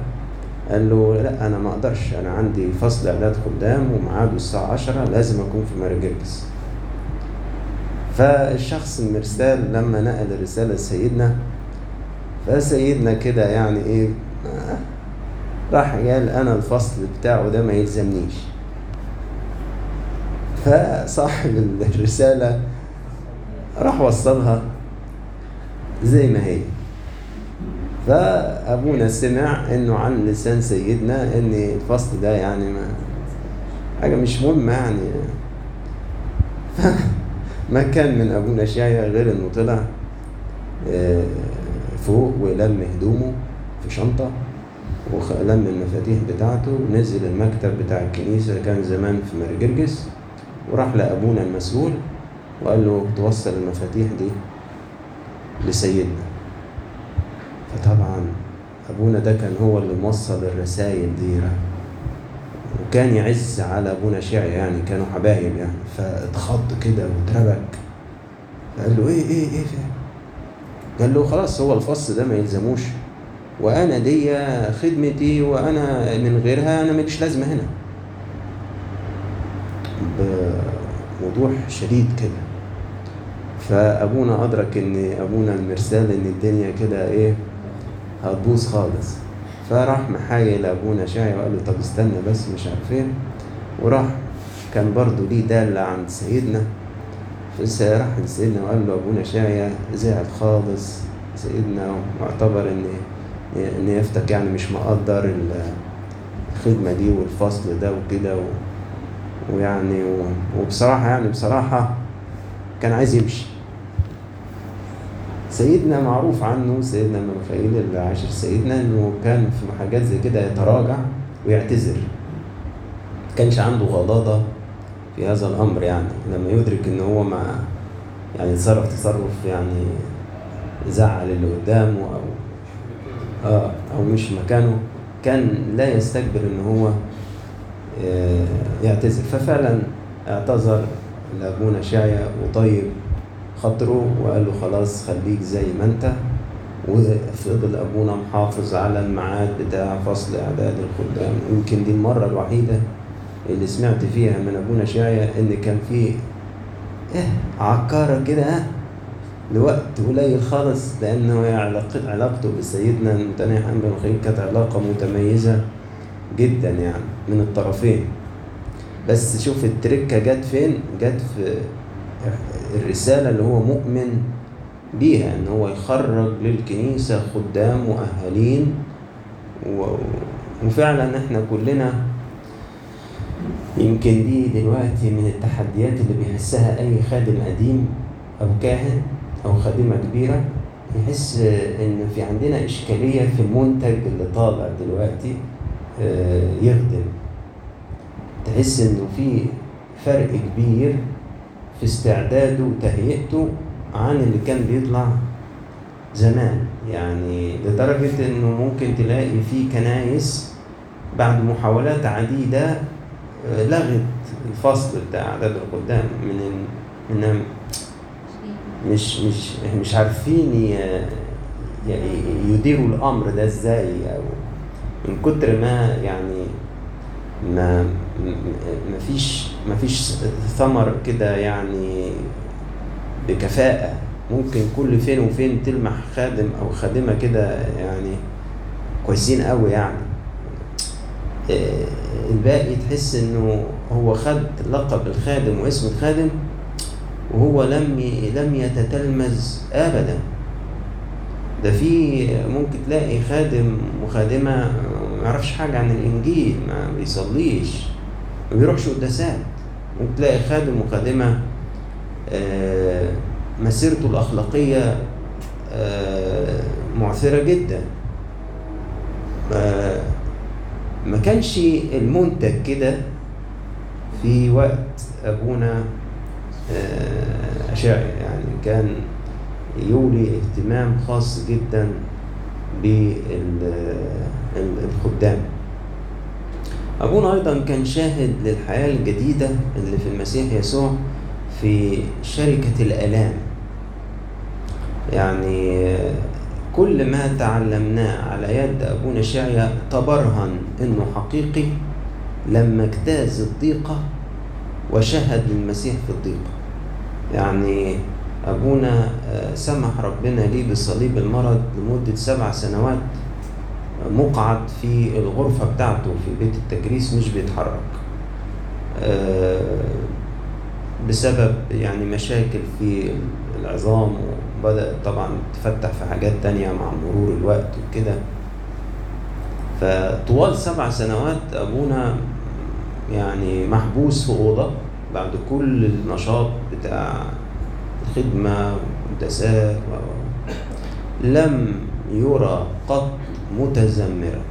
قال له لا أنا ما أقدرش أنا عندي فصل إعداد خدام وميعاده الساعة عشرة لازم أكون في مارجرجس فالشخص المرسال لما نقل الرسالة لسيدنا فسيدنا كده يعني آه، راح قال أنا الفصل بتاعه ده ما يلزمنيش. فصاحب الرسالة راح وصلها زي ما هي. فأبونا سمع إنه عن لسان سيدنا ان الفصل ده يعني ما حاجة مش مهمة يعني. ما كان من أبونا شايع غير إنه طلع آه، فوق ولم هدومه في شنطة ولم المفاتيح بتاعته ونزل المكتب بتاع الكنيسة كان زمان في مرجرجس وراح لأبونا المسؤول وقال له توصل المفاتيح دي. لسيدنا. فطبعا أبونا ده كان هو اللي موصل الرسائل دي وكان يعز على أبونا شيعي يعني كانوا حبايب يعني. فاتخض كده واتربك. فقال له إيه إيه إيه في؟ قال له خلاص هو الفصل ده ما يلزموش. وأنا دي خدمتي وأنا من غيرها أنا ماليش لازمة هنا. بوضوح شديد كده. فأبونا أدرك إن أبونا المرسال إن الدنيا كده إيه هتبوظ خالص. فراح محايل لابونا شاي وقال له طب استنى بس مش عارف إيه وراح كان برضه ليه دالة عند سيدنا. فراح لسيدنا وقال له أبونا شاي زعل خالص. سيدنا واعتبر إن إن يفتك يعني مش مقدر ال- الخدمة دي والفصل ده وكده و... ويعني و... وبصراحة يعني بصراحة كان عايز يمشي. سيدنا معروف عنه سيدنا ميخائيل اللي عاشر سيدنا إنه كان في حاجات زي كده يتراجع ويعتذر. كانش عنده غضاضة في هذا الأمر يعني لما يدرك إن هو ما يعني تصرف تصرف يعني زعل اللي قدامه أو آه أو مش مكانه كان لا يستكبر إن هو آه، يعتذر. ففعلا اعتذر لأبونا شايع وطيب. خاطره وقال له خلاص خليك زي ما انت وفضل أبونا محافظ على الميعاد بتاع فصل أعداد الخدام يمكن دي المرة الوحيدة اللي سمعت فيها من أبونا شايع إن كان في إيه عكارة كده ها لوقت قليل خالص علاق- علاقته بسيدنا المتناهي حمد بن كانت علاقة متميزة جدا يعني من الطرفين بس شوف التركة جت فين؟ جت في الرسالة اللي هو مؤمن بيها إن هو يخرج للكنيسة خدام مؤهلين. وفعلا إحنا كلنا يمكن دي دلوقتي من التحديات اللي بيحسها أي خادم قديم أو كاهن أو خادمة كبيرة يحس إن في عندنا إشكالية في المنتج اللي طالع دلوقتي آه، يخدم تحس إنه في فرق كبير في استعداده وتهيئته عن اللي كان بيطلع زمان. يعني لدرجة إنه ممكن تلاقي في كنايس بعد محاولات عديدة آه، لغت الفصل بتاع أعداد القدام من من مش مش مش عارفين يديروا الأمر ده إزاي أو من كتر ما يعني ما ما ما فيش ثمر كده يعني بكفاءة. ممكن كل فين وفين تلمح خادم أو خادمة كده يعني كويسين قوي يعني. آه، الباقي تحس إنه هو خد لقب الخادم واسم الخادم وهو لم لم يتتلمذ ابدا. ده في ممكن تلاقي خادم وخادمة ما يعرفش حاجة عن الإنجيل ما بيصليش ما بيروحش قداسات. ممكن تلاقي خادم وخادمة آه، مسيرته الأخلاقية آه، معثرة جدا. ما كانش المنتج كده في وقت أبونا آه، أشاعي يعني. كان يولي اهتمام خاص جدا بالخدام. أبونا أيضا كان شاهد للحياة الجديدة اللي في المسيح يسوع في شركة الآلام. يعني كل ما تعلمناه على يد أبونا شعيا تبرهن إنه حقيقي لما اجتاز الضيقة وشهد للمسيح في الضيقة. يعني أبونا آه، سمح ربنا ليه بصليب المرض لمدة سبع سنوات مقعد في الغرفة بتاعته في بيت التجريس مش بيتحرك. آه، بسبب يعني مشاكل في العظام وبدأت طبعا تفتح في حاجات تانية مع مرور الوقت وكده. فطوال سبع سنوات أبونا يعني محبوس في أوضة بعد كل النشاط بتاع الخدمة والقداسات و- لم يرى قط متذمرا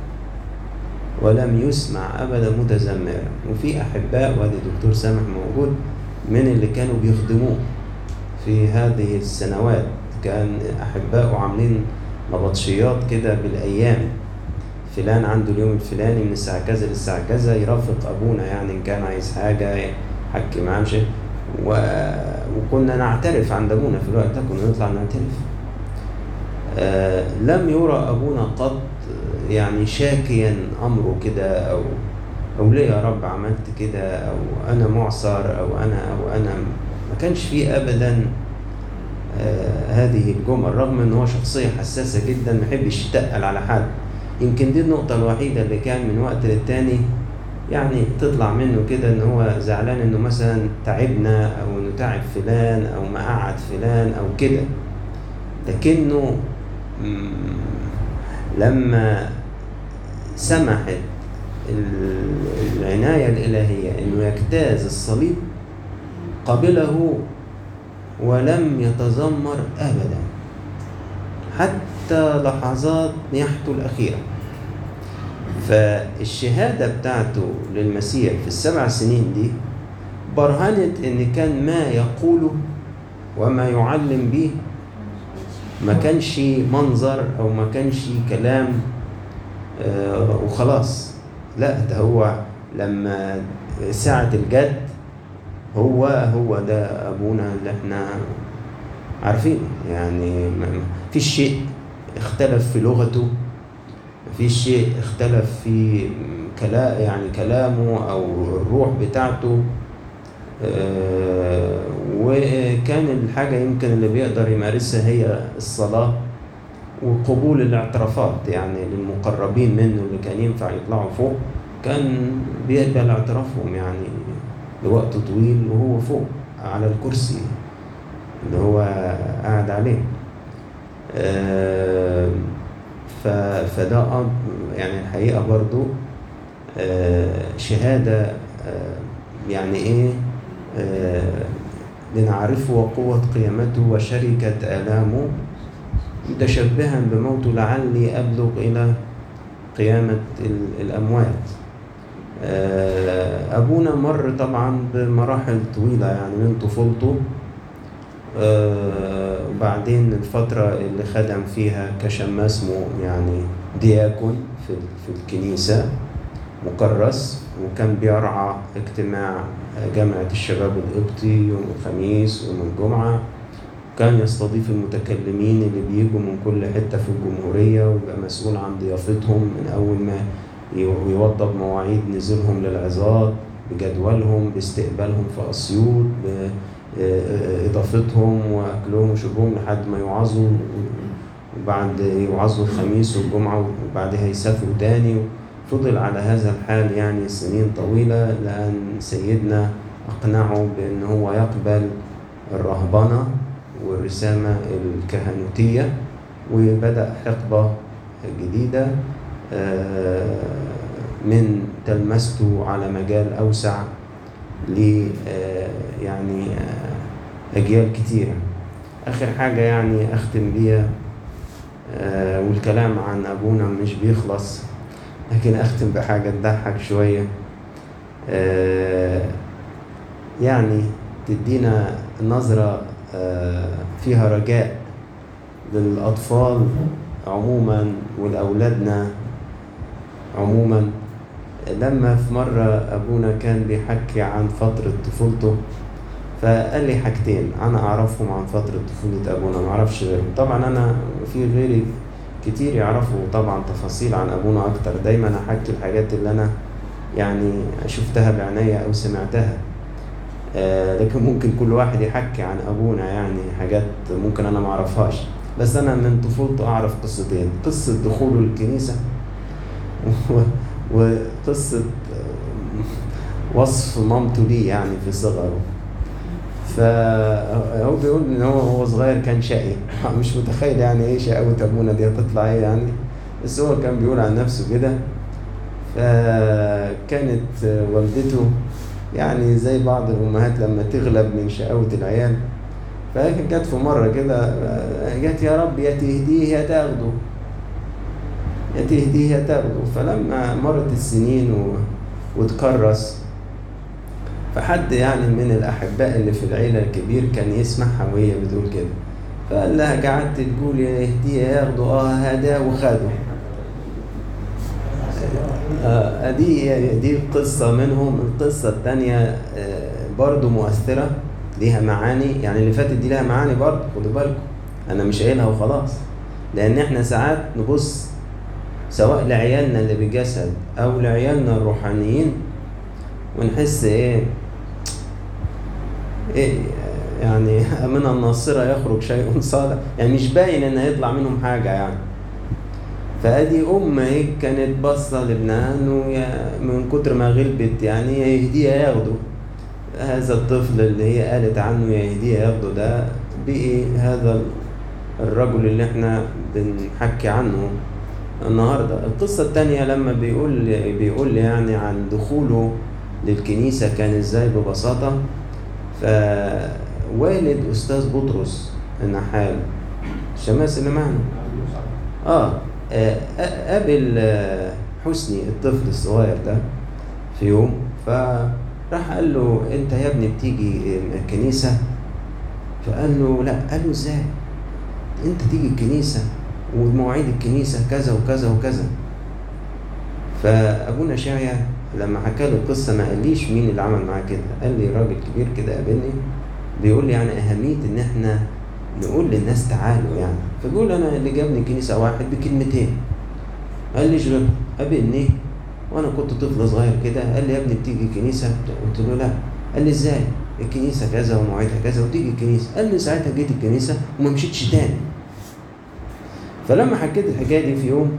ولم يسمع أبدا متذمرا وفي أحباء وادي دكتور سامح موجود من اللي كانوا بيخدموه في هذه السنوات. كان أحباء عاملين نبطشيات كده بالأيام. فلان عنده اليوم الفلاني من الساعة كذا للساعة كذا يرافق أبونا يعني إن كان عايز حاجة يحكي معاه مش و... وكنا نعترف عند أبونا في الوقت ده كنا نطلع نعترف. آه لم يرى أبونا قط يعني شاكيا أمره كده أو أو ليه يا رب عملت كده أو أنا معصر أو أنا أو أنا ما كانش فيه أبدا آه هذه الجمل رغم إن هو شخصية حساسة جدا ما يحبش يتقل على حد. يمكن دي النقطة الوحيدة اللي كان من وقت للتاني يعني تطلع منه كده إن هو زعلان إنه مثلا تعبنا أو إنه تعب فلان أو ما قعد فلان أو كده. لكنه لما سمحت ال- العناية الإلهية انه يجتاز الصليب قبله ولم يتذمر ابدا. حتى لحظات نياحته الأخيرة. فالشهادة بتاعته للمسيح في السبع سنين دي برهنت إن كان ما يقوله وما يعلم به. ما كانش منظر أو ما كانش كلام وخلاص. لا ده هو لما ساعة الجد هو هو ده أبونا اللي إحنا عارفينه. يعني ما ما فيش شيء اختلف في لغته ما فيش شيء اختلف في كلام يعني كلامه أو الروح بتاعته. آه، وكان الحاجة يمكن اللي بيقدر يمارسها هي الصلاة. وقبول الاعترافات يعني للمقربين منه اللي كان ينفع يطلعوا فوق كان بيقبل اعترافهم يعني لوقت طويل وهو فوق على الكرسي اللي هو قاعد عليه. آه، فده يعني الحقيقة برضو آه، شهادة آه، يعني آه، لنعرفه وقوة قيامته وشركة آلامه متشبها بموته لعلي أبلغ إلى قيامة ال- الأموات. آه، أبونا مر طبعا بمراحل طويلة يعني من طفولته. آه، وبعدين الفترة اللي خدم فيها كشماس يعني دياكون في في الكنيسة مكرس وكان بيرعى اجتماع جامعة الشباب القبطي يوم الخميس ويوم الجمعة. كان يستضيف المتكلمين اللي بيجوا من كل حتة في الجمهورية ويبقى مسؤول عن ضيافتهم من أول ما يوضب مواعيد نزولهم للعظات بجدولهم باستقبالهم في أسيوط بإضافتهم وأكلهم وشربهم لحد ما يوعظوا وبعد يوعظوا الخميس والجمعة وبعدها يسافروا تاني. فضل على هذا الحال يعني سنين طويلة لأن سيدنا أقنعه بأن هو يقبل الرهبنة والرسامة الكهنوتية وبدأ حقبة جديدة آه، من تلمسته على مجال أوسع ل آه، يعني آه، أجيال كتيرة. آخر حاجة يعني أختم بيها والكلام عن أبونا مش بيخلص لكن أختم بحاجة تضحك شوية. يعني تدينا نظرة فيها رجاء للأطفال عموما ولأولادنا عموما. لما في مرة أبونا كان بيحكي عن فترة طفولته فقال لي حاجتين. أنا أعرفهم عن فترة طفولة أبونا ما أعرفش غيرهم. طبعا أنا في غيري كتير يعرفوا طبعا تفاصيل عن أبونا أكتر. دايما أحكي الحاجات اللي أنا يعني شفتها بعناية أو سمعتها. لكن ممكن كل واحد يحكي عن أبونا يعني حاجات ممكن أنا ما أعرفهاش. بس أنا من طفولته أعرف قصتين. قصة دخوله الكنيسة و- وقصة آه، وصف مامته ليه يعني في صغره. فهو بيقول إن هو هو صغير كان شقي. مش متخيل يعني إيه شقاوة أبونا دي هتطلع إيه يعني. بس هو كان بيقول عن نفسه كده. فكانت والدته يعني زي بعض الأمهات لما تغلب من شقاوة العيال. فهي جت في مرة كده جت يا رب يا تهديه يا تاخده. يا تهديه يا تاخده. فلما مرت السنين و... وتكرس فحد يعني من الأحباء اللي في العيلة الكبير كان يسمعها وهي بتقول كده. فقال لها قعدت تقول يا يهديه ياخده. آه هداه وخده. آه دي دي قصة منهم. القصة الثانية آه برضو مؤثرة ليها معاني. يعني اللي فاتت دي لها معاني برضو خدوا بالكم. أنا مش قايلها وخلاص. لأن إحنا ساعات نبص سواء لعيالنا اللي بالجسد أو لعيالنا الروحانيين ونحس إيه إيه يعني من الناصرة يخرج شيء صالح. يعني مش باين إن هيطلع منهم حاجة يعني. فادي ام هيك كانت باصة لابنها انه من كتر ما غلبت يعني يا يهديها ياخده هذا الطفل اللي هي قالت عنه يا يهديها ياخده ده بقي هذا الرجل اللي إحنا بنحكي عنه النهارده. القصة الثانية لما بيقول بيقول يعني عن دخوله للكنيسة كان إزاي ببساطة. فوالد أستاذ بطرس النحال الشماس اللي معنا؟ آه. قابل آه، حسني الطفل الصغير ده في يوم فراح قال له أنت يا ابني بتيجي الكنيسة؟ فقال له لا. قال له إزاي؟ أنت تيجي الكنيسة ومواعيد الكنيسة كذا وكذا وكذا. فابونا شاعية لما حكى له القصة ما قاليش مين اللي عمل معاه كده. قال لي راجل كبير كده قابلني بيقول لي يعني أهمية إن إحنا نقول للناس تعالوا يعني. فبيقول أنا اللي جابني الكنيسة واحد بكلمتين. قال لي اشرب. قابلني وأنا كنت طفل صغير كده. قال لي يا ابني بتيجي الكنيسة؟ قلت له لا. قال لي إزاي؟ الكنيسة كذا ومواعيدها كذا وتيجي الكنيسة. قال لي ساعتها جيت الكنيسة وما مشيتش تاني. فلما حكيت الحكاية دي في يوم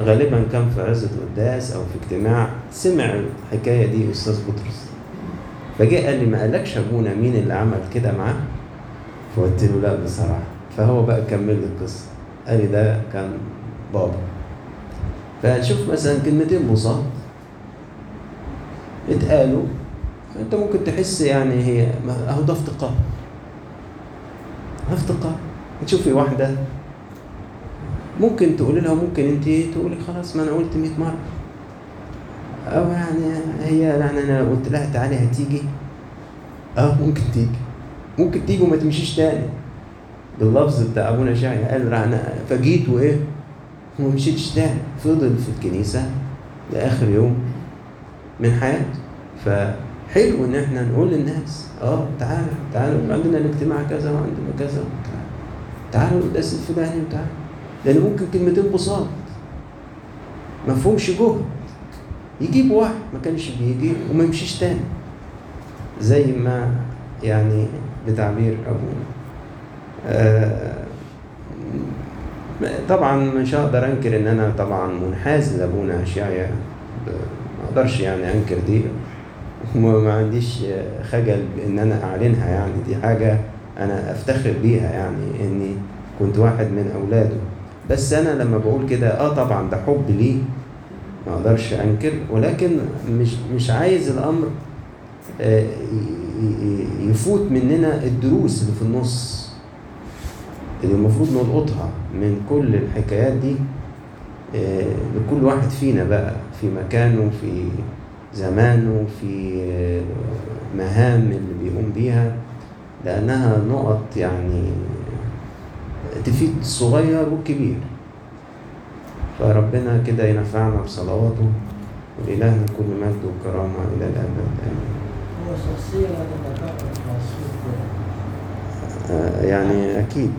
غالبا كان في عزة قداس أو في اجتماع سمع الحكاية دي أستاذ بطرس. فجاء قال لي ما قالكش أبونا مين اللي عمل كده معاه؟ فقلت له لا بصراحة. فهو بقى كمل لي القصة. قال لي ده كان بابا. فشوف مثلا كلمتين بساط اتقالوا. انت ممكن تحس يعني هي اهو ده افتقار. افتقار. تشوفي واحدة. ممكن تقولي لها ممكن انت تقولي خلاص ما أنا قلت 100 مرة. أو يعني هي يعني أنا قلت لها تعالي هتيجي. آه ممكن تيجي. ممكن تيجي وما تمشيش تاني. باللفظ بتاع أبونا شاعر قال أنا فجيت وإيه؟ وما مشيتش تاني. فضل في الكنيسة لآخر يوم من حياته. فحلو إن إحنا نقول للناس آه تعالوا تعالوا عندنا الاجتماع كذا وعندنا كذا تعالوا تعالوا القداس الفلاني وتعالوا. لأن ممكن كلمتين بساط ما فيهمش جهد. يجيب واحد ما كانش بيجي وما يمشيش تاني. زي ما يعني بتعبير ابونا آه طبعا مش هقدر أنكر إن أنا طبعا منحاز لأبونا اشعيا ما أقدرش يعني أنكر دي وما ما عنديش خجل بان أنا أعلنها يعني. دي حاجة أنا أفتخر بيها يعني إني كنت واحد من أولاده. بس أنا لما بقول كده آه طبعا ده حب ليه ما أقدرش أنكر ولكن مش مش عايز الأمر آه، يفوت مننا الدروس اللي في النص اللي المفروض نلقطها من كل الحكايات دي. آه، لكل واحد فينا بقى في مكانه في زمانه في آه، مهام اللي بيقوم بيها. لأنها نقط يعني تفيد الصغير والكبير فربنا كده ينفعنا بصلواته. ولإلهنا كل مجد وكرامة إلى الأبد. آمين. شخصية آه، يعني أكيد